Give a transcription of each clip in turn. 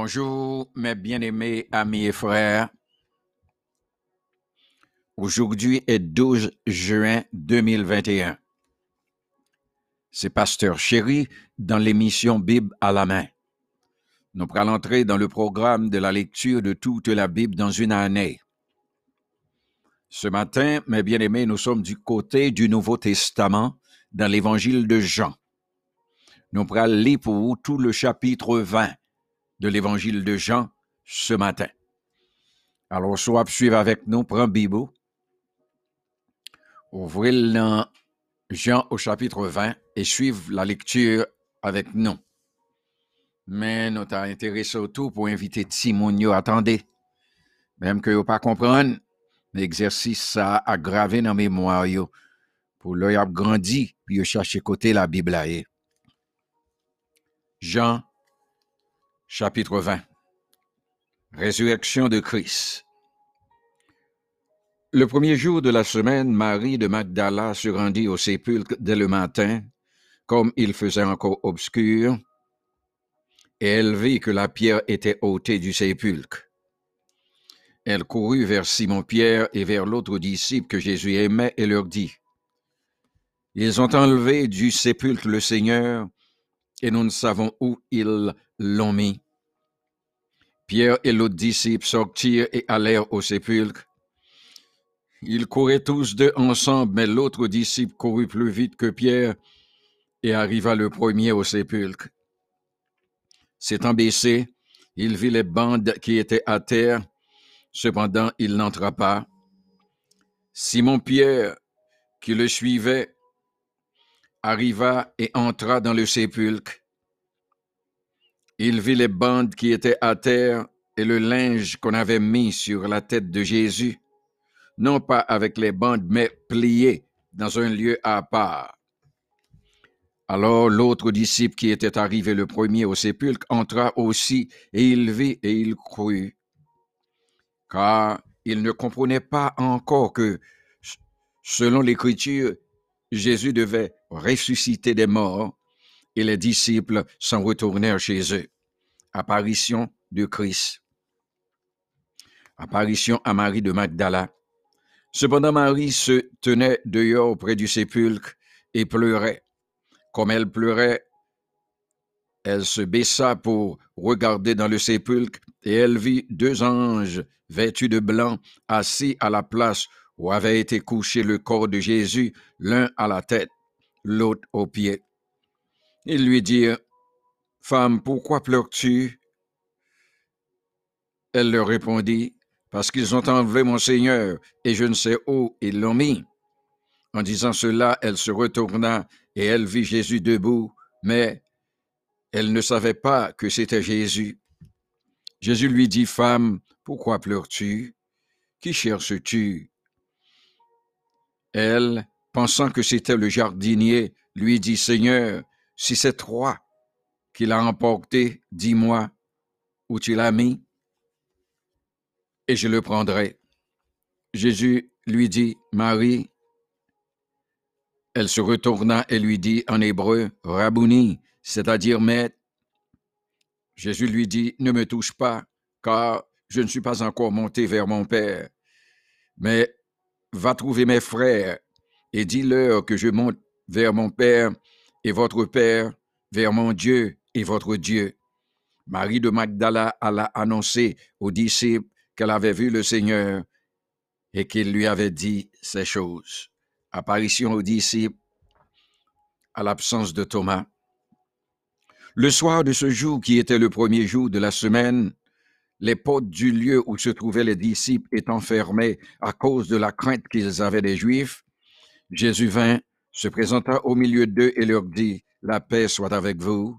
Bonjour, mes bien-aimés amis et frères. Aujourd'hui est 12 juin 2021. C'est Pasteur Chéri dans l'émission Bible à la main. Nous allons entrer dans le programme de la lecture de toute la Bible dans une année. Ce matin, mes bien-aimés, nous sommes du côté du Nouveau Testament dans l'évangile de Jean. Nous allons lire pour vous tout le chapitre 20 de l'évangile de Jean ce matin. Alors, soit suivre avec nous, prends Bible, ouvrez le Jean au chapitre 20 et suivre la lecture avec nous. Mais nous t'avons intéressé autour pour inviter Timonio, attendez, même que vous pas l'exercice ça a gravé dans mémoire pour l'œil a grandi puis chercher côté la Bible là. Jean chapitre 20 Résurrection de Christ. Le premier jour de la semaine, Marie de Magdala se rendit au sépulcre dès le matin, comme il faisait encore obscur, et elle vit que la pierre était ôtée du sépulcre. Elle courut vers Simon-Pierre et vers l'autre disciple que Jésus aimait et leur dit, Ils ont enlevé du sépulcre le Seigneur, et nous ne savons où ils l'ont mis. Pierre et l'autre disciple sortirent et allèrent au sépulcre. Ils couraient tous deux ensemble, mais l'autre disciple courut plus vite que Pierre et arriva le premier au sépulcre. S'étant baissé, il vit les bandes qui étaient à terre, cependant il n'entra pas. Simon Pierre, qui le suivait, arriva et entra dans le sépulcre. Il vit les bandes qui étaient à terre et le linge qu'on avait mis sur la tête de Jésus, non pas avec les bandes, mais pliées dans un lieu à part. Alors l'autre disciple qui était arrivé le premier au sépulcre entra aussi, et il vit et il crut, car il ne comprenait pas encore que, selon l'Écriture, Jésus devait ressusciter des morts, et les disciples s'en retournèrent chez eux. Apparition de Christ. Apparition à Marie de Magdala. Cependant, Marie se tenait dehors auprès du sépulcre et pleurait. Comme elle pleurait, elle se baissa pour regarder dans le sépulcre et elle vit deux anges vêtus de blanc assis à la place où avait été couché le corps de Jésus, l'un à la tête, l'autre aux pieds. Ils lui dirent, Femme, pourquoi pleures-tu? Elle leur répondit, Parce qu'ils ont enlevé mon Seigneur, et je ne sais où ils l'ont mis. En disant cela, elle se retourna, et elle vit Jésus debout, mais elle ne savait pas que c'était Jésus. Jésus lui dit, Femme, pourquoi pleures-tu? Qui cherches-tu? Elle, pensant que c'était le jardinier, lui dit, Seigneur, si c'est toi qui l'a emporté, dis-moi où tu l'as mis, et je le prendrai. Jésus lui dit, Marie. Elle se retourna et lui dit en hébreu, Rabouni, c'est-à-dire maître. Jésus lui dit, Ne me touche pas, car je ne suis pas encore monté vers mon Père, mais va trouver mes frères et dis-leur que je monte vers mon Père et votre Père, vers mon Dieu et votre Dieu. Marie de Magdala alla annoncer aux disciples qu'elle avait vu le Seigneur et qu'il lui avait dit ces choses. Apparition aux disciples à l'absence de Thomas. Le soir de ce jour qui était le premier jour de la semaine, les portes du lieu où se trouvaient les disciples étant fermées à cause de la crainte qu'ils avaient des Juifs, Jésus vint, se présenta au milieu d'eux et leur dit, La paix soit avec vous.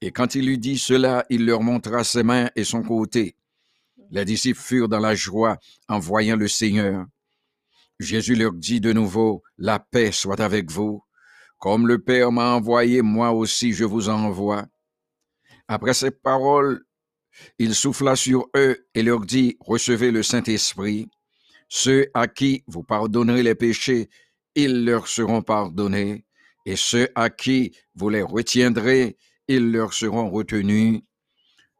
Et quand il eut dit cela, il leur montra ses mains et son côté. Les disciples furent dans la joie en voyant le Seigneur. Jésus leur dit de nouveau, La paix soit avec vous. Comme le Père m'a envoyé, moi aussi je vous envoie. Après ces paroles, il souffla sur eux et leur dit, Recevez le Saint-Esprit. Ceux à qui vous pardonnerez les péchés, ils leur seront pardonnés, et ceux à qui vous les retiendrez, ils leur seront retenus.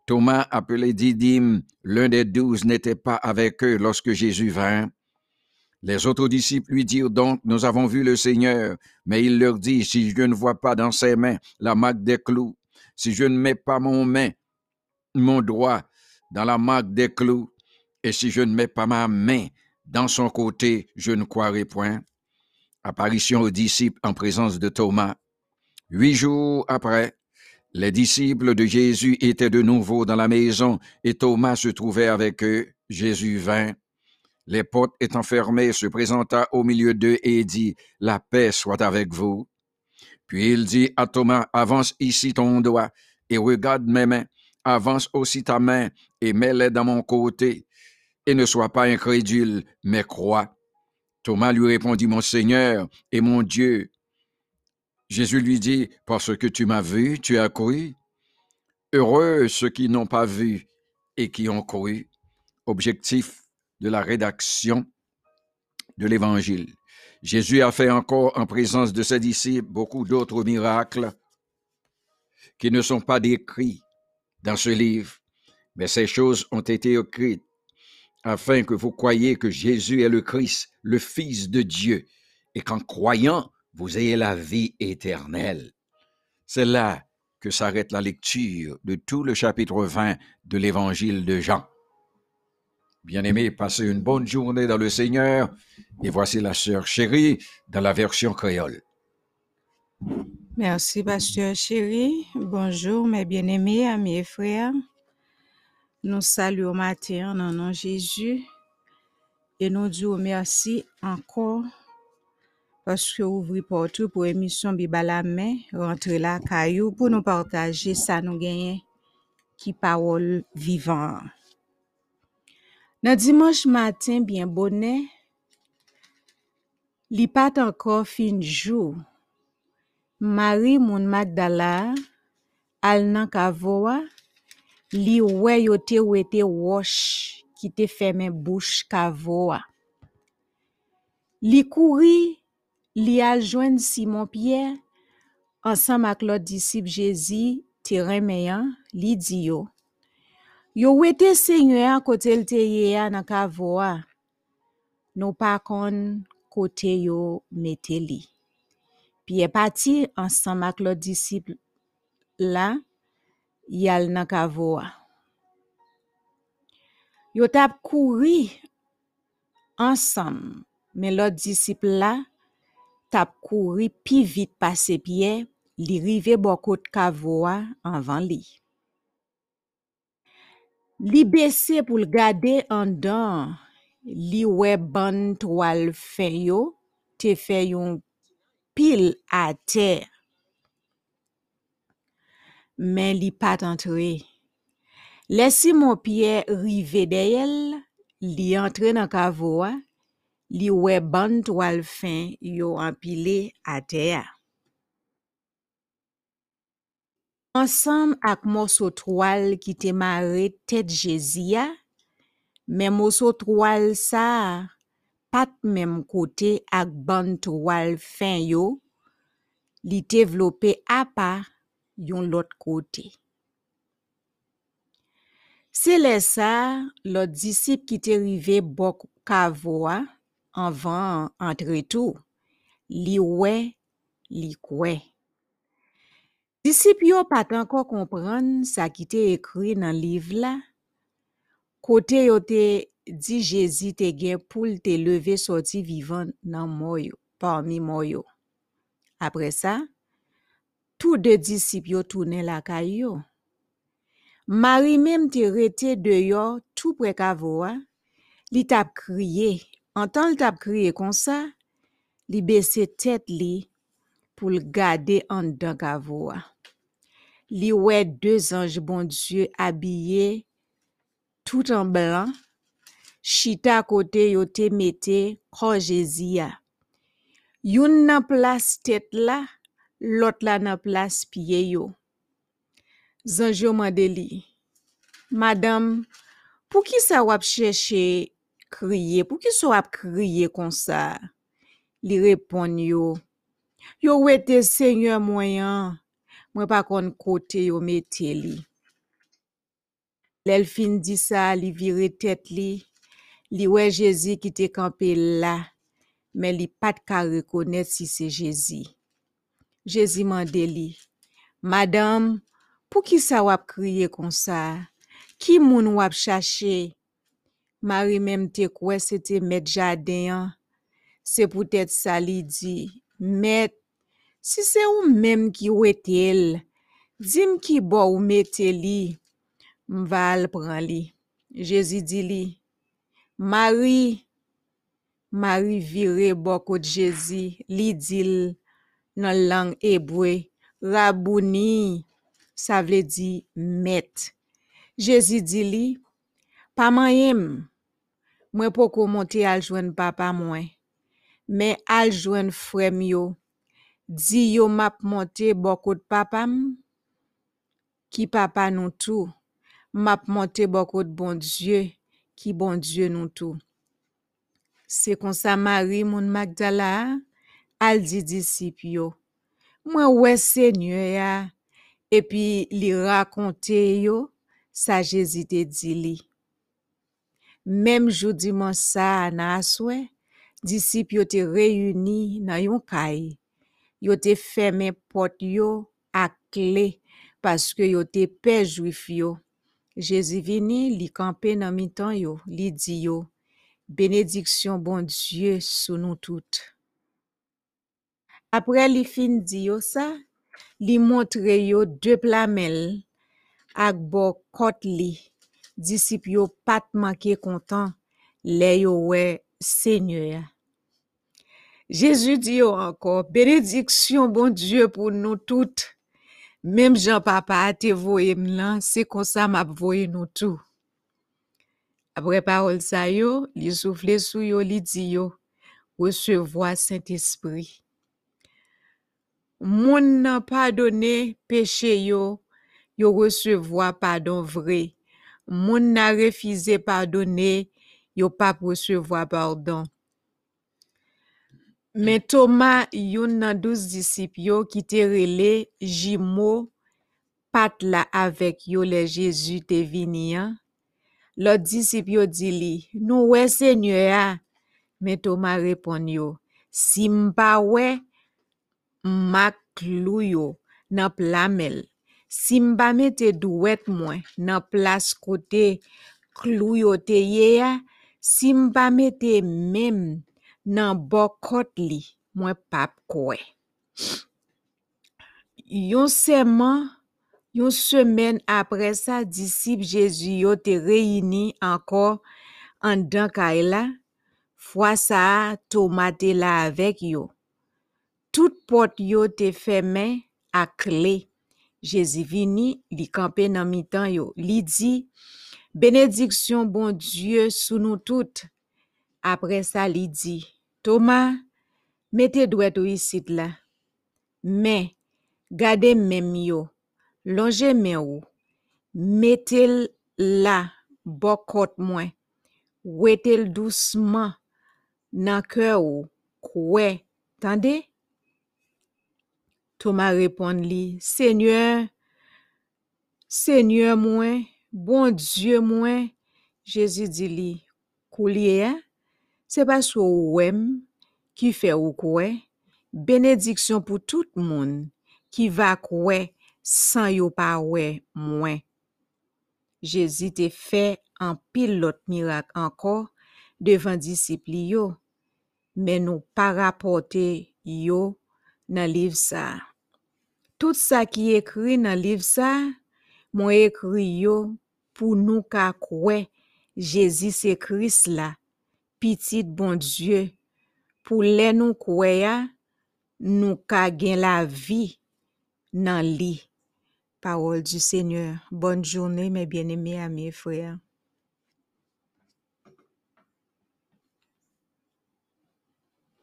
Thomas, appelé Didyme, l'un des douze, n'était pas avec eux lorsque Jésus vint. Les autres disciples lui dirent donc, Nous avons vu le Seigneur. Mais il leur dit, Si je ne vois pas dans ses mains la marque des clous, si je ne mets pas mon main, mon doigt dans la marque des clous, et si je ne mets pas ma main dans son côté, je ne croirai point. Apparition aux disciples en présence de Thomas. Huit jours après, les disciples de Jésus étaient de nouveau dans la maison et Thomas se trouvait avec eux. Jésus vint. Les portes étant fermées, se présenta au milieu d'eux et dit, La paix soit avec vous. Puis il dit à Thomas, Avance ici ton doigt et regarde mes mains. Avance aussi ta main et mets-les dans mon côté. Et ne sois pas incrédule, mais crois. Thomas lui répondit, Mon Seigneur et mon Dieu. Jésus lui dit, Parce que tu m'as vu, tu as cru. Heureux ceux qui n'ont pas vu et qui ont cru. Objectif de la rédaction de l'Évangile. Jésus a fait encore en présence de ses disciples beaucoup d'autres miracles qui ne sont pas décrits dans ce livre, mais ces choses ont été écrites afin que vous croyiez que Jésus est le Christ, le Fils de Dieu, et qu'en croyant, vous ayez la vie éternelle. C'est là que s'arrête la lecture de tout le chapitre 20 de l'Évangile de Jean. Bien-aimés, passez une bonne journée dans le Seigneur, et voici la sœur chérie dans la version créole. Merci, pasteur chéri. Bonjour, mes bien-aimés, amis et frères. Nous saluons au matin en nom de Jésus et nous disons merci encore parce que vous ouvrez porte pour émission Bible à la caillou pour nous partager ça nous gagner qui parole vivant. Dans dimanche matin bien bonnet, li pat encore fin jour. Mari moun Magdala al nan kavowa li we wè yote wete wosh ki te feme bouch kavowa. Li kouri, li al jwen Simon Pierre ansan mak lot disip Jezi te remeyan li di yo. Yo wete seigne an kote l te ye an nan kavowa, nou pa kon kote yo mete li. Pi e pati ansam ak lot disip la, yal nan kavoa. Yo tap kouri ansam, men lot disip la tap kouri pi vit pase piye, li rive bokot kavoa anvan li. Li bese pou l gade an dan, li we ban toal fe yo, te fe yon pil a ter. Men li pat antre. Le Simon Pierre rive de el, li antre nan kavoa, li we ban toal fin yo anpile a ter. Ansam ak moso toal ki te mare tet Jezia, men moso toal sa pat menm kote ak ban toal fin yo, li te vlope apa yon lot kote. Se le sa, lot disip ki te rive bok kavoa, anvan entre tou, li we, li kwe. Disip yo pat anko kompran sa ki te ekri nan liv la, kote yo te di Jezi te gen pou te leve soti vivan nan moyo, parmi moyo. Apre sa, tou de disip yo toune la kay yo. Mari mem te rete de yo tou pre kavoa, li tap kriye. An tan li tap kriye kon sa, li bese tet li pou l gade an dan kavoa. Li we de zanj bon Dieu abye tout an blan, chita kote yo te mette krojezi ya. Yon nan plas tet la, lot la nan plas piye yo. Zanjyo mande li, Madame, pou ki sa wap chèche kriye? Pou ki sa wap kriye kon sa? Li repon yo, yo wete seigneur mwenyan, mwen pa kon kote yo mete li. Lel fin di sa, li vire tet li, Li wè Jezi ki te kampe la, men li pat ka rekonet si se Jezi. Jezi mande li, Madame, pou ki sa wap kriye kon sa? Ki moun wap chache? Mari menm te kwe se te met jaden an. Se pou tèt sa li di, Met, si se ou menm ki wet el, dim ki bo ou mete li, mval pran li. Jezi di li, Mari, Mari vire bokot Jezi, li dil nan lang ebwe, rabouni, sa vle di met. Jezi di li, pa man yem, mwen poko monte aljwen papa mwen, men aljwen frem yo, di yo map monte bokot papam, ki papa nou tou, map monte bokot bon Diyo, ki bon Diyo nou tou. Se kon sa Marie moun Magdala, al di disip yo, mwen wè sènyè ya, epi li rakonte yo, sa Jésus te di li. Mem joudi man sa nan aswe, disip yo te reyuni nan yon kay, yo te feme pot yo ak kle, paske yo te pe juif yo. Jésus vini li kampe nan mitan yo, li di yo, benediksyon bon Diyo sou nou tout. Apre li fin di yo sa, li montre yo de plamel ak bo kot li. Disip yo pat make kontan le yo we. Jezu di yo anko, benediksyon bon Diyo pou nou tout. Mem jan papa te voye m lan, se konsa map voye nou tou. Apre parol sa yo, li soufle sou yo, li di yo, wesevo a Saint-Esprit. Moun nan padone peche yo, yo wesevo a padon vre. Moun nan refize padone, yo pap wesevo a pardon. Men Toma yon nan douz disip yo ki te rele jimo pat la avek yo le Jezu te vini an. Lo disip yo di li, nou we se nye a. Men Toma repon yo, si mpa we, mak lou yo nan plamel. Si mba me te duwet mwen nan plas kote klou yo te ye a, si mba me te mem nan bokot li mwen pap kwe. Yon seman, yon semen apre sa, disip Jezu yo te reyini anko an dan ka e la, fwa sa Toma te la avek yo. Tout pot yo te femen ak le. Jezu vini li kampe nan mitan yo. Li di, benediksyon bon Diyo sou nou tout. Apre sa li di, Toma, mette dwet ou isit la. Men, gade men yo, longe men ou, metel la bokot mwen, wetel dousman nan kè ou, kwe, tande? Toma repon li, Senyor, Senyor mwen, bon Diyo mwen, Jezi di li, kou liye a? se pa sou wèm ki fè ou kwe, benediksyon pou tout moun ki va kwe san yo pa wè mwen. Jezi te fè an pil lot mirak anko devan disipli yo, men nou pa rapote yo nan liv sa. Tout sa ki ekri nan liv sa, mwen ekri yo pou nou ka kwe Jezi se kris la pitit bon Diyo, pou le nou kwe ya, nou ka la vi nan li. Parol du Seigneur, bonne jounen, men bien eme a mi freya.